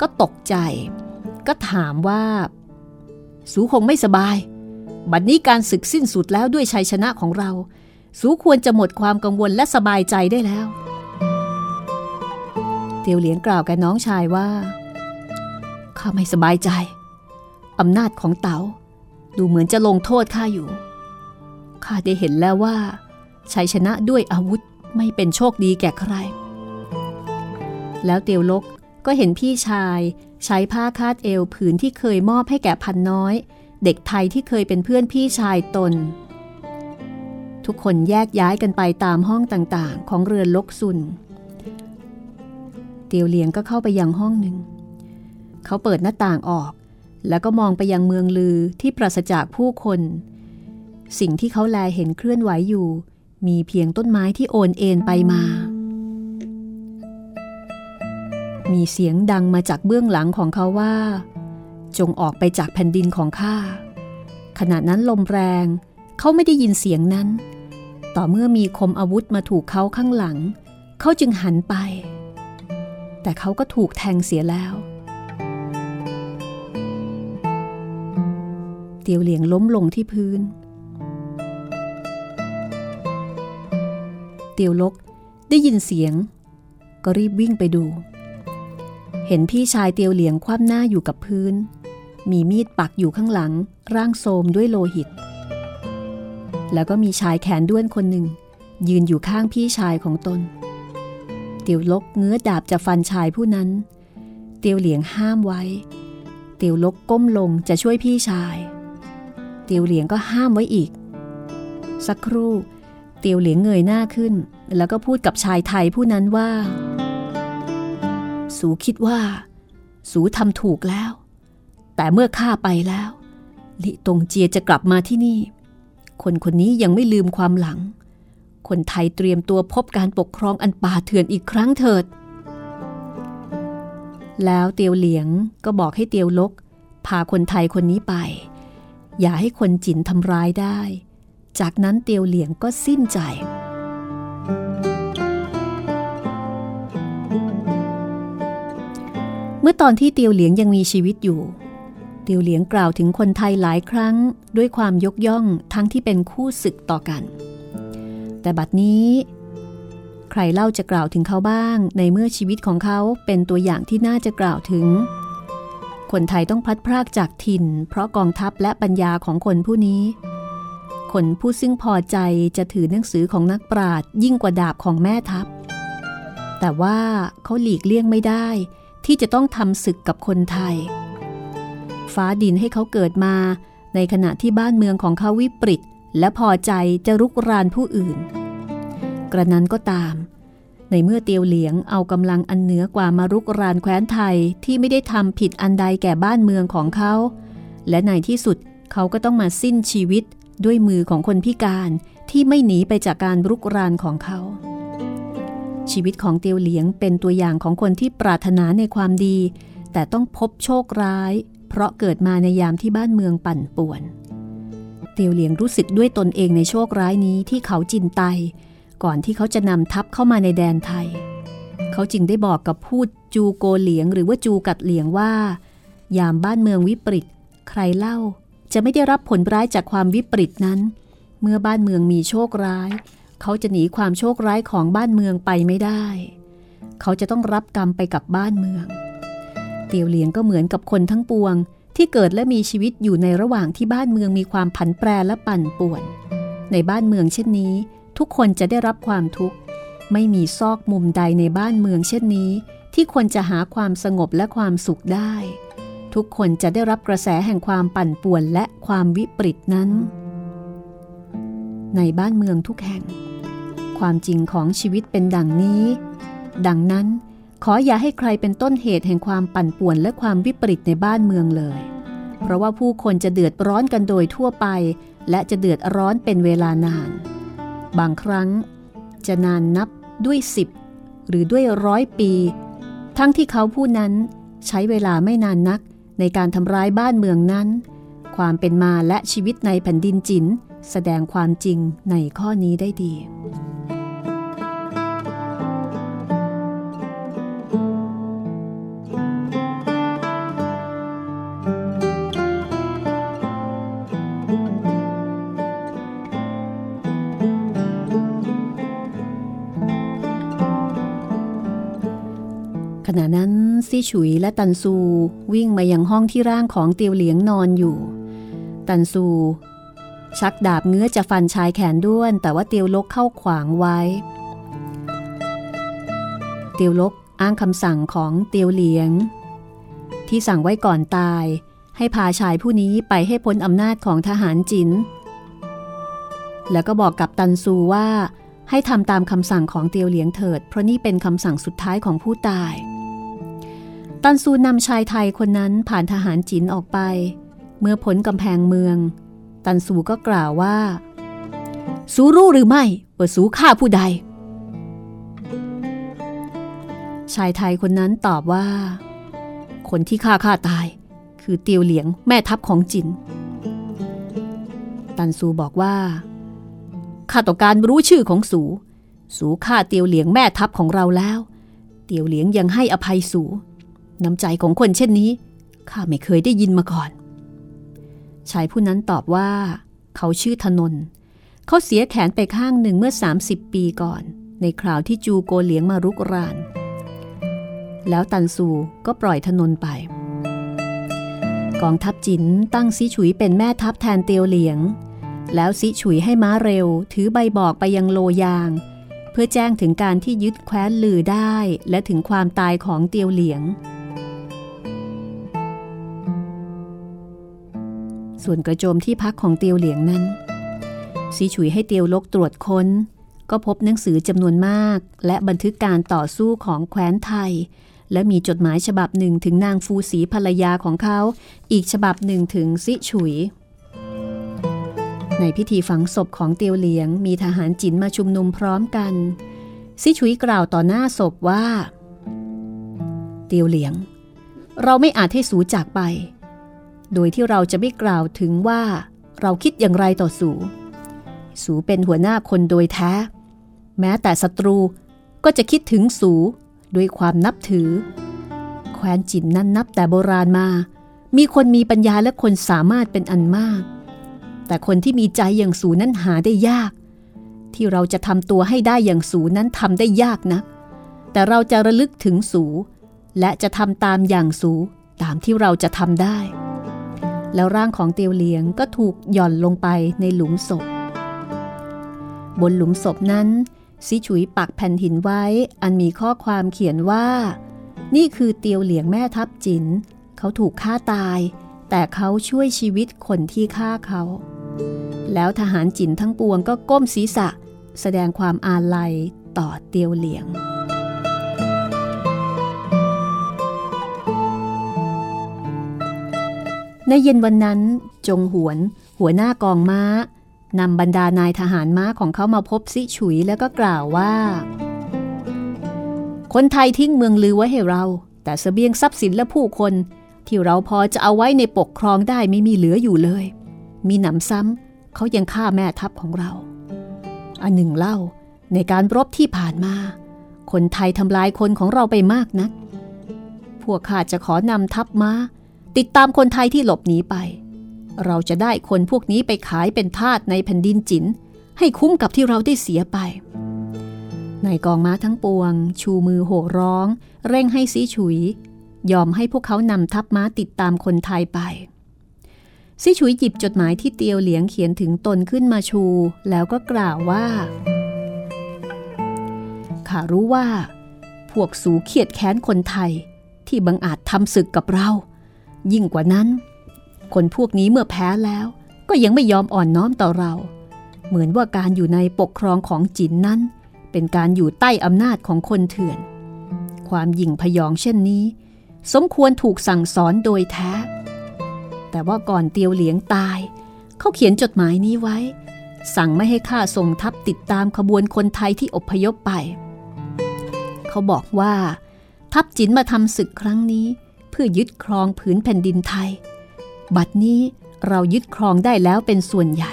ก็ตกใจ ก็ถามว่า สูคงไม่สบาย บัดนนี้การศึกสิ้นสุดแล้วด้วยชัยชนะของเรา สูควรจะหมดความกังวลและสบายใจได้แล้วเตียวเหลียงกล่าวแกน้องชายว่า ข้าไม่สบายใจ อำนาจของเต๋าดูเหมือนจะลงโทษข้าอยู่ ข้าได้เห็นแล้วว่าชัยชนะด้วยอาวุธไม่เป็นโชคดีแก่ใคร แล้วเตียวลกก็เห็นพี่ชายใช้ผ้าคาดเอวผืนที่เคยมอบให้แก่พันน้อย เด็กไทยที่เคยเป็นเพื่อนพี่ชายตน ทุกคนแยกย้ายกันไปตามห้องต่างๆ ของเรือนลกซุน เตียวเหลียงก็เข้าไปยังห้องหนึ่ง เขาเปิดหน้าต่างออก แล้วก็มองไปยังเมืองลือที่ปราศจากผู้คน สิ่งที่เขาแลเห็นเคลื่อนไหวอยู่ มีเพียงต้นไม้ที่โอนเอ็นไปมา มีเสียงดังมาจากเบื้องหลังของเขาว่า จงออกไปจากแผ่นดินของข้าขณะนั้นลมแรงเขาไม่ได้ยินเสียงนั้น ต่อเมื่อมีคมอาวุธมาถูกเขาข้างหลัง เขาจึงหันไป แต่เขาก็ถูกแทงเสียแล้ว เตียวเหลียงล้มลงที่พื้น เตียวลกได้ยินเสียง ก็รีบวิ่งไปดู เห็นพี่ชายเตียวเหลียงคว่ำหน้าอยู่กับพื้น มีมีดปักอยู่ข้างหลังร่างโทมด้วยโลหิต แล้วก็มีชายแขนด้วนคนหนึ่ง ยืนอยู่ข้างพี่ชายของตน เตียวลกเงื้อดาบจะฟันชายผู้นั้น เตียวเหลียงห้ามไว้ เตียวลกก้มลงจะช่วยพี่ชาย เตียวเหลียงก็ห้ามไว้อีก สักครู่ เตียวเหลียงเงยหน้าขึ้น แล้วก็พูดกับชายไทยผู้นั้นว่า สูคิดว่า สูทำถูกแล้ว แต่เมื่อข้าไปแล้ว ลิตงเจียจะกลับมาที่นี่ คนคนนี้ยังไม่ลืมความหลัง คนไทยเตรียมตัวพบการปกครองอันป่าเถื่อนอีกครั้งเถิด แล้วเตียวเหลียงก็บอกให้เตียวลก พาคนไทยคนนี้ไป อย่าให้คนจินทำร้ายได้ จากนั้นเตียวเหลียงก็สิ้นใจเมื่อตอนที่เตียวเหลียงยังมีชีวิตอยู่ ตียวเหลียงกล่าวถึงคนไทยหลายครั้งด้วยความยกย่องทั้งที่เป็นคู่ศึกต่อกัน แต่บัดนี้ ใครเล่าจะกล่าวถึงเขาบ้างในเมื่อชีวิตของเขาเป็นตัวอย่างที่น่าจะกล่าวถึง คนไทยต้องพลัดพรากจากถิ่น เพราะกองทัพและปัญญาของคนผู้นี้ คนผู้ซึ่งพอใจจะถือหนังสือของนักปราชญ์ยิ่งกว่าดาบของแม่ทัพ แต่ว่าเขาหลีกเลี่ยงไม่ได้ที่จะต้องทำศึกกับคนไทย ฟ้าดินให้เขาเกิดมา ในขณะที่บ้านเมืองของเขาวิปริต และพอใจจะรุกรานผู้อื่น กระนั้นก็ตาม ในเมื่อเตียวเหลียงเอากำลังอันเหนือกว่ามารุกรานแคว้นไทยที่ไม่ได้ทำผิดอันใดแก่บ้านเมืองของเขา และในที่สุดเขาก็ต้องมาสิ้นชีวิตด้วยมือของคนพิการที่ไม่หนีไปจากการรุกรานของเขา ชีวิตของเตียวเหลียงเป็นตัวอย่างของคนที่ปรารถนาในความดี แต่ต้องพบโชคร้าย เพราะเกิดมาในยามที่บ้านเมืองปั่นป่วน เตียวเหลียงรู้สึกด้วยตนเองในโชคร้ายนี้ที่เขาจินไต ก่อนที่เขาจะนำทัพเข้ามาในแดนไทย เขาจึงได้บอกกับพูดจูโกเหลียงหรือว่าจูกัดเหลียงว่า ยามบ้านเมืองวิปริต ใครเล่าจะไม่ได้รับผลร้ายจากความวิปริตนั้น เมื่อบ้านเมืองมีโชคร้าย เขาจะหนีความโชคร้ายของบ้านเมืองไปไม่ได้ เขาจะต้องรับกรรมไปกับบ้านเมือง เตียวเหลียงก็เหมือนกับคนทั้งปวง ที่เกิดและมีชีวิตอยู่ในระหว่างที่บ้านเมืองมีความผันแปรและปั่นป่วน ในบ้านเมืองเช่นนี้ ทุกคนจะได้รับความทุกข์ ไม่มีซอกมุมใดในบ้านเมืองเช่นนี้ ที่คนจะหาความสงบและความสุขได้ ทุกคนจะได้รับกระแสแห่งความปั่นป่วนและความวิปริตนั้น ในบ้านเมืองทุกแห่ง ความจริงของชีวิตเป็นดังนี้ ดังนั้น ขออย่าให้ใครเป็นต้นเหตุแห่งความปั่นป่วนและความวิปริตในบ้านเมืองเลย เพราะว่าผู้คนจะเดือดร้อนกันโดยทั่วไป และจะเดือดร้อนเป็นเวลานาน บางครั้งจะนานนับด้วยสิบหรือด้วยร้อยปี ทั้งที่เขาผู้นั้นใช้เวลาไม่นานนักในการทำร้ายบ้านเมืองนั้น ความเป็นมาและชีวิตในแผ่นดินจินแสดงความจริงในข้อนี้ได้ดี ขณะนั้นซี่ฉุยและตันซูวิ่งมายังห้องที่ร่างของเตียวเหลียงนอนอยู่ ตันซู ชักดาบเงื้อจะฟันชายแขนด้วน แต่ว่าเตียวลกเข้าขวางไว้ เตียวลกอ้างคำสั่งของเตียวเหลียง ที่สั่งไว้ก่อนตาย ให้พาชายผู้นี้ไปให้พ้นอำนาจของทหารจิน แล้วก็บอกกับตันซูว่าให้ทำตามคำสั่งของเตียวเหลียงเถิด เพราะนี่เป็นคำสั่งสุดท้ายของผู้ตาย ตันซูนำชายไทยคนนั้นผ่านทหารจินออกไป เมื่อพ้นกำแพงเมือง ตันซูก็กล่าวว่า สูรู้หรือไม่ว่าสูฆ่าผู้ใด ชายไทยคนนั้นตอบว่า คนที่ฆ่าฆ่าตาย คือเตียวเหลียงแม่ทัพของจิน ตันซูบอกว่าข้าต้องการรู้ชื่อของสู สูฆ่าเตียวเหลียงแม่ทัพของเราแล้ว เตียวเหลียงยังให้อภัยสู น้ำใจของคนเช่นนี้ ข้าไม่เคยได้ยินมาก่อน ชายผู้นั้นตอบว่า เขาชื่อธนน เขาเสียแขนไปข้างหนึ่งเมื่อ 30 ปีก่อน ในคราวที่จูโกเหลียงมารุกราน แล้วตันซูก็ปล่อยธนนไป กองทัพจินตั้งซิฉุยเป็นแม่ทัพแทนเตียวเหลียง แล้วซิฉุยให้ม้าเร็ว ถือใบบอกไปยังโลยางเพื่อแจ้งถึงการที่ยึดแคว้นลือได้และถึงความตายของเตียวเหลียง ส่วนกระโจมที่พักของเตียวเหลียงนั้นซีฉุยให้เตียวลกตรวจค้น ก็พบหนังสือจำนวนมาก และบันทึกการต่อสู้ของแคว้นไทย และมีจดหมายฉบับหนึ่งถึงนางฟูสีภรรยาของเขา อีกฉบับหนึ่งถึงซิฉุย ในพิธีฝังศพของเตียวเหลียง มีทหารจินมาชุมนุมพร้อมกัน ซิฉุยกล่าวต่อหน้าศพว่า เตียวเหลียง เราไม่อาจให้สูจากไป โดยที่เราจะไม่กล่าวถึงว่าเราคิดอย่างไรต่อสู สูเป็นหัวหน้าคนโดยแท้ แม้แต่ศัตรูก็จะคิดถึงสูด้วยความนับถือ แคว้นจินนั้นนับแต่โบราณมา มีคนมีปัญญาและคนสามารถเป็นอันมาก แต่คนที่มีใจอย่างสูนั้นหาได้ยาก ที่เราจะทำตัวให้ได้อย่างสูนั้นทำได้ยากนะัก แต่เราจะระลึกถึงสู และจะทำตามอย่างสูตามที่เราจะทำได้ แล้วร่างของเตียวเหลียงก็ถูกหย่อนลงไปในหลุมศพ บนหลุมศพนั้นซิฉุยปักแผ่นหินไว้อันมีข้อความเขียนว่า นี่คือเตียวเหลียงแม่ทัพจิน เขาถูกฆ่าตาย แต่เขาช่วยชีวิตคนที่ฆ่าเขา แล้วทหารจินทั้งปวงก็ก้มศีรษะ แสดงความอาลัยต่อเตียวเหลียง ในเย็นวันนั้นจงหวน หัวหน้ากองม้านำบรรดานายทหารม้าของเขามาพบซิฉุยแล้วก็กล่าวว่า คนไทยทิ้งเมืองลือไว้ให้เรา แต่สเสบียงทรัพย์สินและผู้คน ที่เราพอจะเอาไว้ในปกครองได้ไม่มีเหลืออยู่เลย มีหนำซ้ำเขายังฆ่าแม่ทัพของเรา อันหนึ่งเล่าในการรบที่ผ่านมา คนไทยทำลายคนของเราไปมากนัก พวกข้าจะขอนำทัพม้า ติดตามคนไทยที่หลบหนีไป เราจะได้คนพวกนี้ไปขายเป็นทาสในแผ่นดินจิน ให้คุ้มกับที่เราได้เสียไป ในกองม้าทั้งปวง ชูมือโห่ร้อง เร่งให้ซีฉุย ยอมให้พวกเขานำทัพม้าติดตามคนไทยไปซีฉุยหยิบจดหมายที่เตียวเหลียงเขียนถึงตนขึ้นมาชู แล้วก็กล่าวว่าข้ารู้ว่า พวกสูเขียดแค้นคนไทยที่บังอาจทำศึกกับเรา ยิ่งกว่านั้น คนพวกนี้เมื่อแพ้แล้วก็ยังไม่ยอมอ่อนน้อมต่อเรา เหมือนว่าการอยู่ในปกครองของจินนั้น เป็นการอยู่ใต้อำนาจของคนเถื่อน ความหยิ่งพยองเช่นนี้ สมควรถูกสั่งสอนโดยแท้ แต่ว่าก่อนเตียวเหลียงตาย เขาเขียนจดหมายนี้ไว้ สั่งไม่ให้ข้าส่งทัพติดตามขบวนคนไทยที่อพยพไป เขาบอกว่า ทัพจินมาทำศึกครั้งนี้ เพื่อยึดครองผืนแผ่นดินไทย บัดนี้เรายึดครองได้แล้วเป็นส่วนใหญ่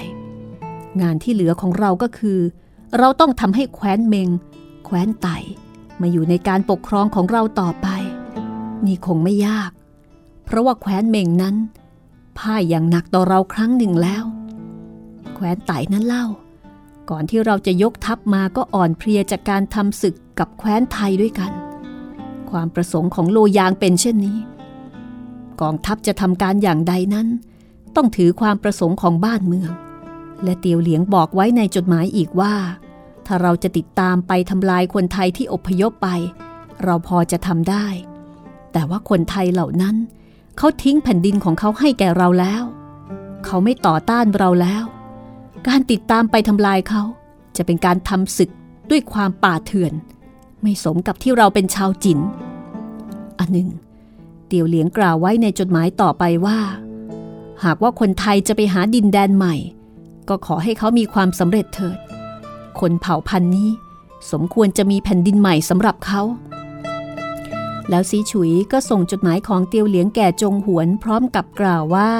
งานที่เหลือของเราก็คือ เราต้องทำให้แคว้นเมง แคว้นไตมาอยู่ในการปกครองของเราต่อไป นี่คงไม่ยาก เพราะว่าแคว้นเมงนั้นพ่ายอย่างหนักต่อเราครั้งหนึ่งแล้ว แคว้นไตนั้นเล่า ก่อนที่เราจะยกทัพมาก็อ่อนเพลียจากการทำศึกกับแคว้นไทยด้วยกัน ความประสงค์ของโลยางเป็นเช่นนี้ กองทัพจะทำการอย่างใดนั้น ต้องถือความประสงค์ของบ้านเมือง และเตียวเหลียงบอกไว้ในจดหมายอีกว่า ถ้าเราจะติดตามไปทำลายคนไทยที่อพยพไป เราพอจะทำได้ แต่ว่าคนไทยเหล่านั้น เขาทิ้งแผ่นดินของเขาให้แก่เราแล้ว เขาไม่ต่อต้านเราแล้ว การติดตามไปทำลายเขาจะเป็นการทำศึกด้วยความป่าเถื่อน ไม่สมกับที่เราเป็นชาวจิน อันหนึ่ง เตียวเหลียงกล่าวไว้ในจดหมายต่อไปว่า หากว่าคนไทยจะไปหาดินแดนใหม่ ก็ขอให้เขามีความสำเร็จเถิด คนเผ่าพันธุ์นี้ สมควรจะมีแผ่นดินใหม่สำหรับเขาแล้วซีฉุยก็ส่งจดหมายของเตียวเหลียงแก่จงหวนพร้อมกับกล่าวว่า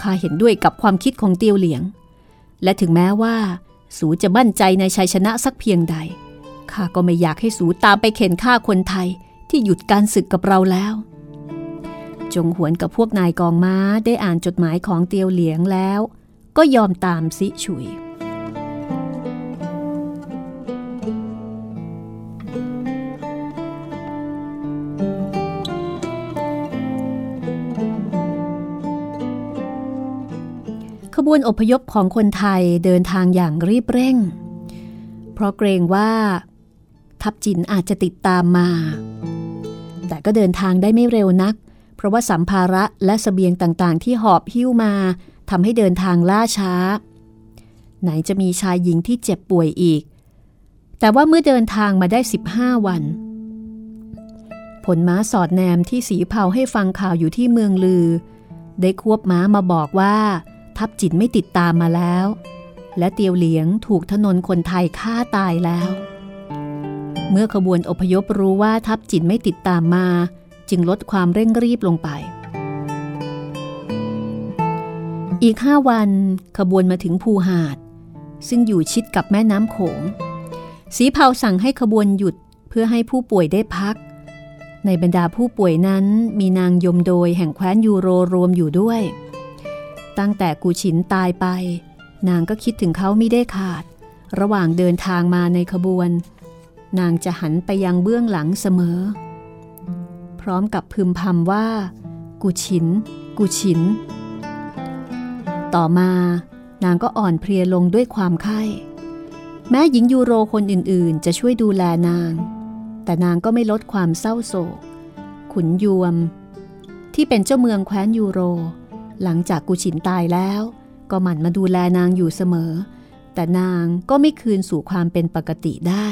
ข้าเห็นด้วยกับความคิดของเตียวเหลียง และถึงแม้ว่า สูจะมั่นใจในชัยชนะสักเพียงใด ข้าก็ไม่อยากให้สูตามไปเข็นฆ่าคนไทยที่หยุดการศึกกับเราแล้ว จงหวนกับพวกนายกองม้าได้อ่านจดหมายของเตียวเหลียงแล้ว ก็ยอมตามซิฉุย บวนอพยพของคนไทยเดินทางอย่างรีบเร่ง เพราะเกรงว่าทัพจินอาจจะติดตามมา แต่ก็เดินทางได้ไม่เร็วนัก เพราะว่าสัมภาระและสเสบียงต่างๆ ที่หอบหิ้วมาทำให้เดินทางล่าช้า ไหนจะมีชายหญิงที่เจ็บป่วยอีก แต่ว่าเมื่อเดินทางมาได้ 15 วัน ผลม้าสอดแนมที่สีเผาให้ฟังข่าวอยู่ที่เมืองลือ ได้ควบม้ามาบอกว่า ทัพจินไม่ติดตามมาแล้ว และเตียวเหลียงถูกถนนคนไทยฆ่าตายแล้ว เมื่อขบวนอพยพรู้ว่าทัพจินไม่ติดตามมา จึงลดความเร่งรีบลงไป อีกห้าวันขบวนมาถึงภูหาด ซึ่งอยู่ชิดกับแม่น้ำโขง สีเผาสั่งให้ขบวนหยุดเพื่อให้ผู้ป่วยได้พัก ในบรรดาผู้ป่วยนั้นมีนางยมโดยแห่งแคว้นยูโรรวมอยู่ด้วย ตั้งแต่กูฉินตายไป นางก็คิดถึงเขาไม่ได้ขาด ระหว่างเดินทางมาในขบวน นางจะหันไปยังเบื้องหลังเสมอ พร้อมกับพึมพำว่า กูฉิน กูฉิน ต่อมานางก็อ่อนเพลียลงด้วยความไข้แม้หญิงยูโรคนอื่นๆ จะช่วยดูแลนาง แต่นางก็ไม่ลดความเศร้าโศก ขุนยวม ที่เป็นเจ้าเมืองแคว้นยูโร หลังจากกูฉินตายแล้ว ก็หมั่นมาดูแลนางอยู่เสมอ แต่นางก็ไม่คืนสู่ความเป็นปกติได้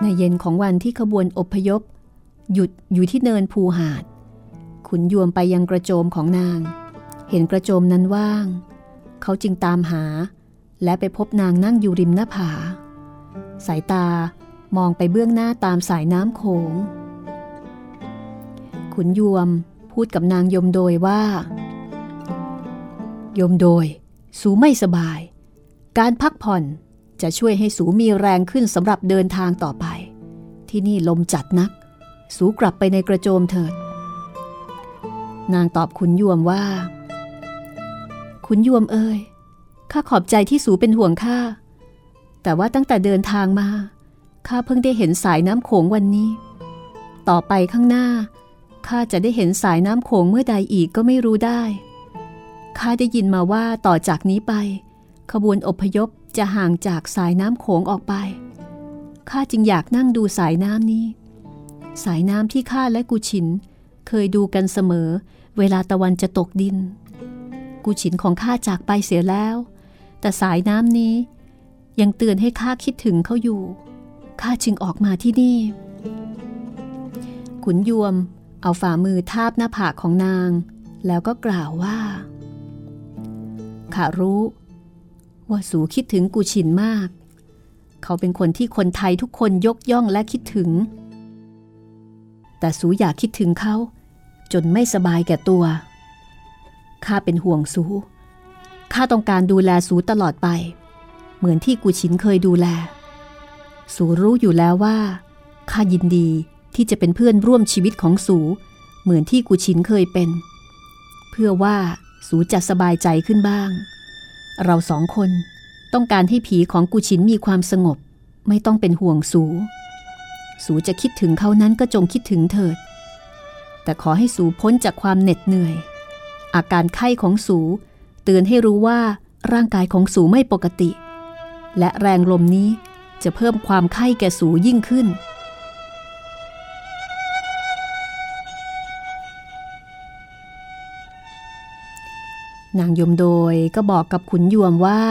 ในเย็นของวันที่ขบวนอพยพ หยุดอยู่ที่เนินภูหาด ขุนยวมไปยังกระโจมของนาง เห็นกระโจมนั้นว่าง เขาจึงตามหา และไปพบนางนั่งอยู่ริมหน้าผา สายตามองไปเบื้องหน้าตามสายน้ำโขงขุนยวม พูดกับนางยมโดยว่า ยมโดย สูไม่สบาย การพักผ่อนจะช่วยให้สูมีแรงขึ้นสำหรับเดินทางต่อไป ที่นี่ลมจัดนัก สูกลับไปในกระโจมเถิด นางตอบขุนยวมว่า ขุนยวมเอ่ยข้าขอบใจที่สูเป็นห่วงข้าแต่ว่าตั้งแต่เดินทางมาข้าเพิ่งได้เห็นสายน้ำโขงวันนี้ ต่อไปข้างหน้า ข้าจะได้เห็นสายน้ำโขงเมื่อใดอีกก็ไม่รู้ได้ ข้าได้ยินมาว่าต่อจากนี้ไป ขบวนอพยพจะห่างจากสายน้ำโขงออกไป ข้าจึงอยากนั่งดูสายน้ำนี้ สายน้ำที่ข้าและกูฉิน เคยดูกันเสมอ เวลาตะวันจะตกดิน กูฉินของข้าจากไปเสียแล้ว แต่สายน้ำนี้ ยังเตือนให้ข้าคิดถึงเขาอยู่ ข้าจึงออกมาที่นี่ ขุนยวม เอาฝ่ามือทาบหน้าผากของนาง แล้วก็กล่าวว่าข้ารู้ว่าสูคิดถึงกูฉินมาก เขาเป็นคนที่คนไทยทุกคนยกย่องและคิดถึง แต่สูอยากคิดถึงเขา จนไม่สบายแก่ตัว ข้าเป็นห่วงสู ข้าต้องการดูแลสูตลอดไป เหมือนที่กูฉินเคยดูแล สูรู้อยู่แล้วว่า ข้ายินดี ที่จะเป็นเพื่อนร่วมชีวิตของสู เหมือนที่กูชินเคยเป็น เพื่อว่าสูจะสบายใจขึ้นบ้าง เราสองคนต้องการให้ผีของกูชินมีความสงบ ไม่ต้องเป็นห่วงสู สูจะคิดถึงเขานั้นก็จงคิดถึงเถิด แต่ขอให้สูพ้นจากความเหน็ดเหนื่อย อาการไข้ของสูเตือนให้รู้ว่าร่างกายของสูไม่ปกติ และแรงลมนี้จะเพิ่มความไข้แก่สูยิ่งขึ้น นางยมโดยก็บอกกับขุนยวมว่า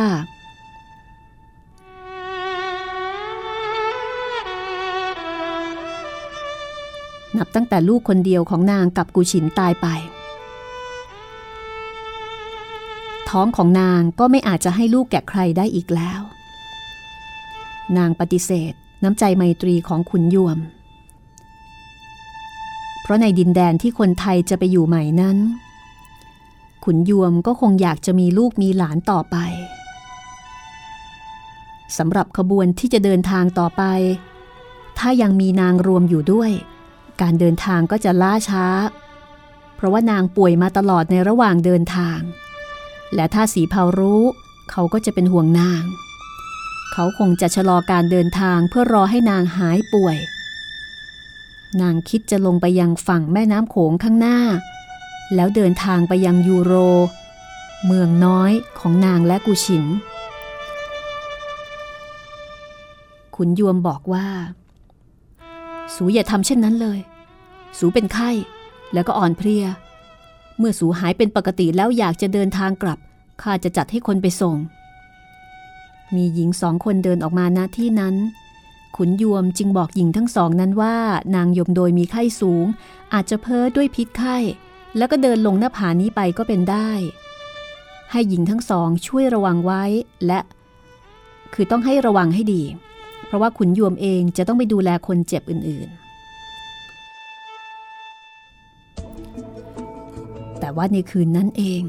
นับตั้งแต่ลูกคนเดียวของนางกับกุฉินตายไป ท้องของนางก็ไม่อาจจะให้ลูกแก่ใครได้อีกแล้ว นางปฏิเสธน้ำใจไมตรีของขุนยวม เพราะในดินแดนที่คนไทยจะไปอยู่ใหม่นั้น ขุนยวมก็คงอยากจะมีลูกมีหลานต่อไปสำหรับขบวนที่จะเดินทางต่อไป ถ้ายังมีนางรวมอยู่ด้วย การเดินทางก็จะล่าช้า เพราะว่านางป่วยมาตลอดในระหว่างเดินทาง และถ้าสีเผารู้ เขาก็จะเป็นห่วงนาง เขาคงจะชะลอการเดินทางเพื่อรอให้นางหายป่วย นางคิดจะลงไปยังฝั่งแม่น้ำโขงข้างหน้า แล้วเดินทางไปยังยูโร เมืองน้อยของนางและกุชิน ขุนยวมบอกว่า สูอย่าทำเช่นนั้นเลย สูเป็นไข้แล้วก็อ่อนเพลีย เมื่อสูหายเป็นปกติแล้วอยากจะเดินทางกลับ ข้าจะจัดให้คนไปส่ง มีหญิงสองคนเดินออกมาณที่นั้น ขุนยวมจึงบอกหญิงทั้งสองนั้นว่านางยมโดยมีไข้สูง อาจจะเพ้อด้วยพิษไข้ แล้วก็เดินลงหน้าผานี้ไปก็เป็นได้ ให้หญิงทั้งสองช่วยระวังไว้และ คือต้องให้ระวังให้ดี เพราะว่าขุนยวมเองจะต้องไปดูแลคนเจ็บอื่น ๆ แต่ว่าในคืนนั้นเอง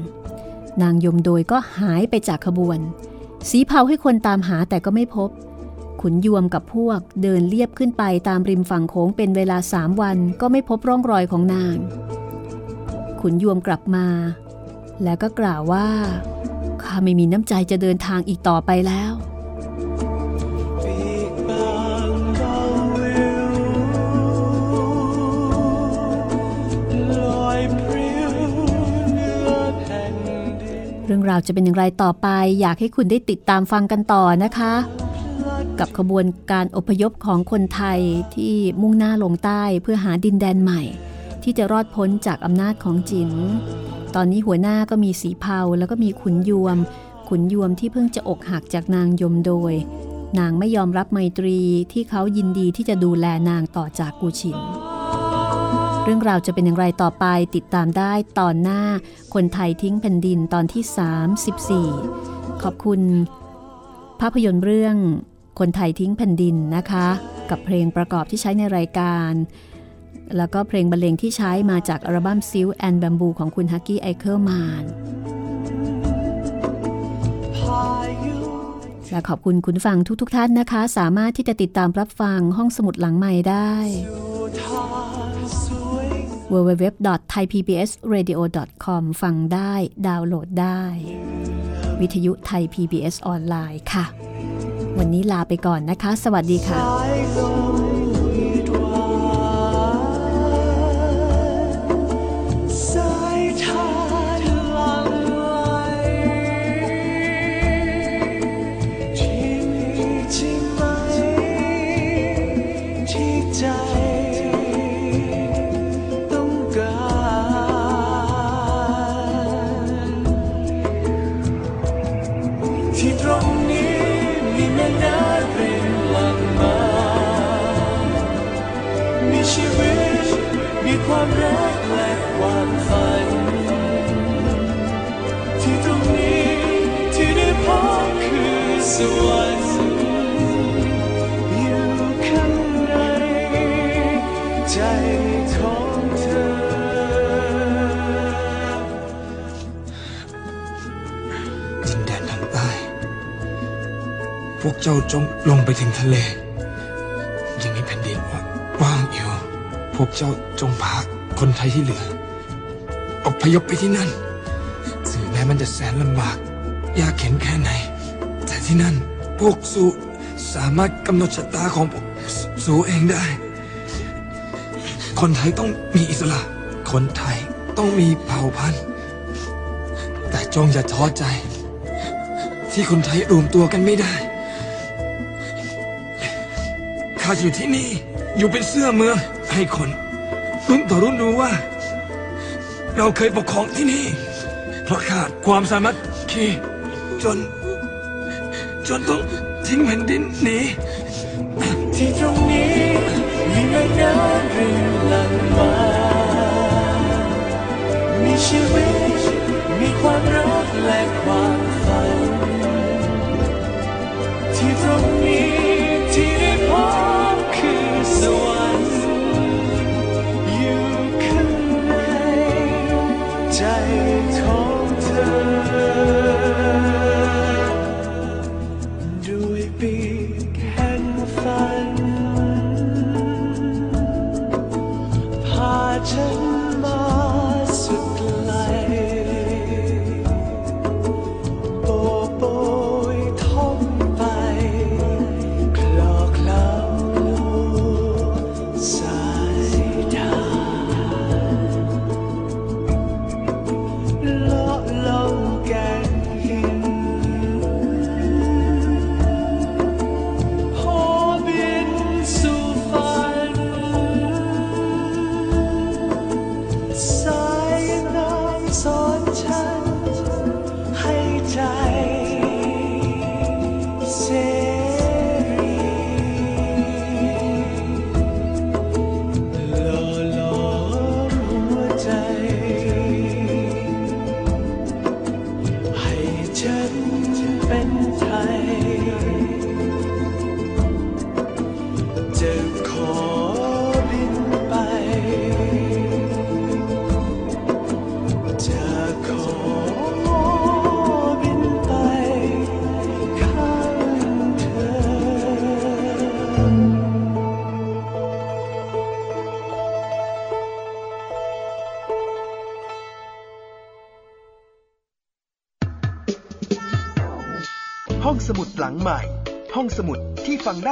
นางยมโดยก็หายไปจากขบวน สีเผาให้คนตามหาแต่ก็ไม่พบขุนยวมกับพวกเดินเลียบขึ้นไปตามริมฝั่งโขงเป็นเวลาสามวันก็ไม่พบร่องรอยของนาง ขุนยวมกลับมา แล้วก็กล่าวว่าข้าไม่มีน้ำใจจะเดินทางอีกต่อไปแล้วเรื่องราวจะเป็นอย่างไรต่อไป อยากให้คุณได้ติดตามฟังกันต่อนะคะ กับขบวนการอพยพของคนไทยที่มุ่งหน้าลงใต้เพื่อหาดินแดนใหม่ ที่จะรอดพ้นจากอำนาจของจิน ตอนนี้หัวหน้าก็มีสีเผาแล้วก็มีขุนยวม ขุนยวมที่เพิ่งจะอกหักจากนางยมโดย นางไม่ยอมรับไมตรีที่เขายินดีที่จะดูแลนางต่อจากกูชิน เรื่องราวจะเป็นอย่างไรต่อไปติดตามได้ตอนหน้าคนไทยทิ้งแผ่นดินตอนที่ 34 ขอบคุณ ภาพยนตร์เรื่องคนไทยทิ้งแผ่นดินนะคะ กับเพลงประกอบที่ใช้ในรายการ แล้วก็เพลงบรรเลงที่ใช้มาจากอัลบั้มซิลแอนด์แบมบูของคุณฮักกี้ไอเคิลมานและขอบคุณคุณฟังทุกๆทท่านนะคะ สามารถที่จะติดตามรับฟังห้องสมุดหลังใหม่ได้ www.thaipbsradio.com ฟังได้ดาวน์โหลดได้ วิทยุไทย PBS ออนไลน์ค่ะ วันนี้ลาไปก่อนนะคะ สวัสดีค่ะ กและความฝัน ที่ตรงนี้ที่ได้พบคือสวรรค์อยู่ข้างในใจของเธอ ดินแดนทางใต้พวกเจ้าจงลงไปถึงทะเล ยังมีแผ่นดินว่างอยู่ พวกเจ้าจงพา คนไทยที่เหลืออพยพไปที่นั่น สื่อแม้มันจะแสนลำบาก ยากเข็นแค่ไหน แต่ที่นั่นพวกสูสามารถกำหนดชะตาของพวกสูเองได้ คนไทยต้องมีอิสระ คนไทยต้องมีเผ่าพันธุ์ แต่จงอย่าท้อใจ ที่คนไทยรวมตัวกันไม่ได้ข้าอยู่ที่นี่อยู่เป็นเสื้อเมืองให้คน รุ่นต่อรุ่นดูว่า เราเคยปกครองที่นี่ เพราะขาดความสามารถคีจน จนต้องทิ้งแผ่นดินหนีที่ตรงนี้มีแม่น้ำรินหลั่งมามีชีวิตมีความรักและความ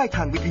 坦米。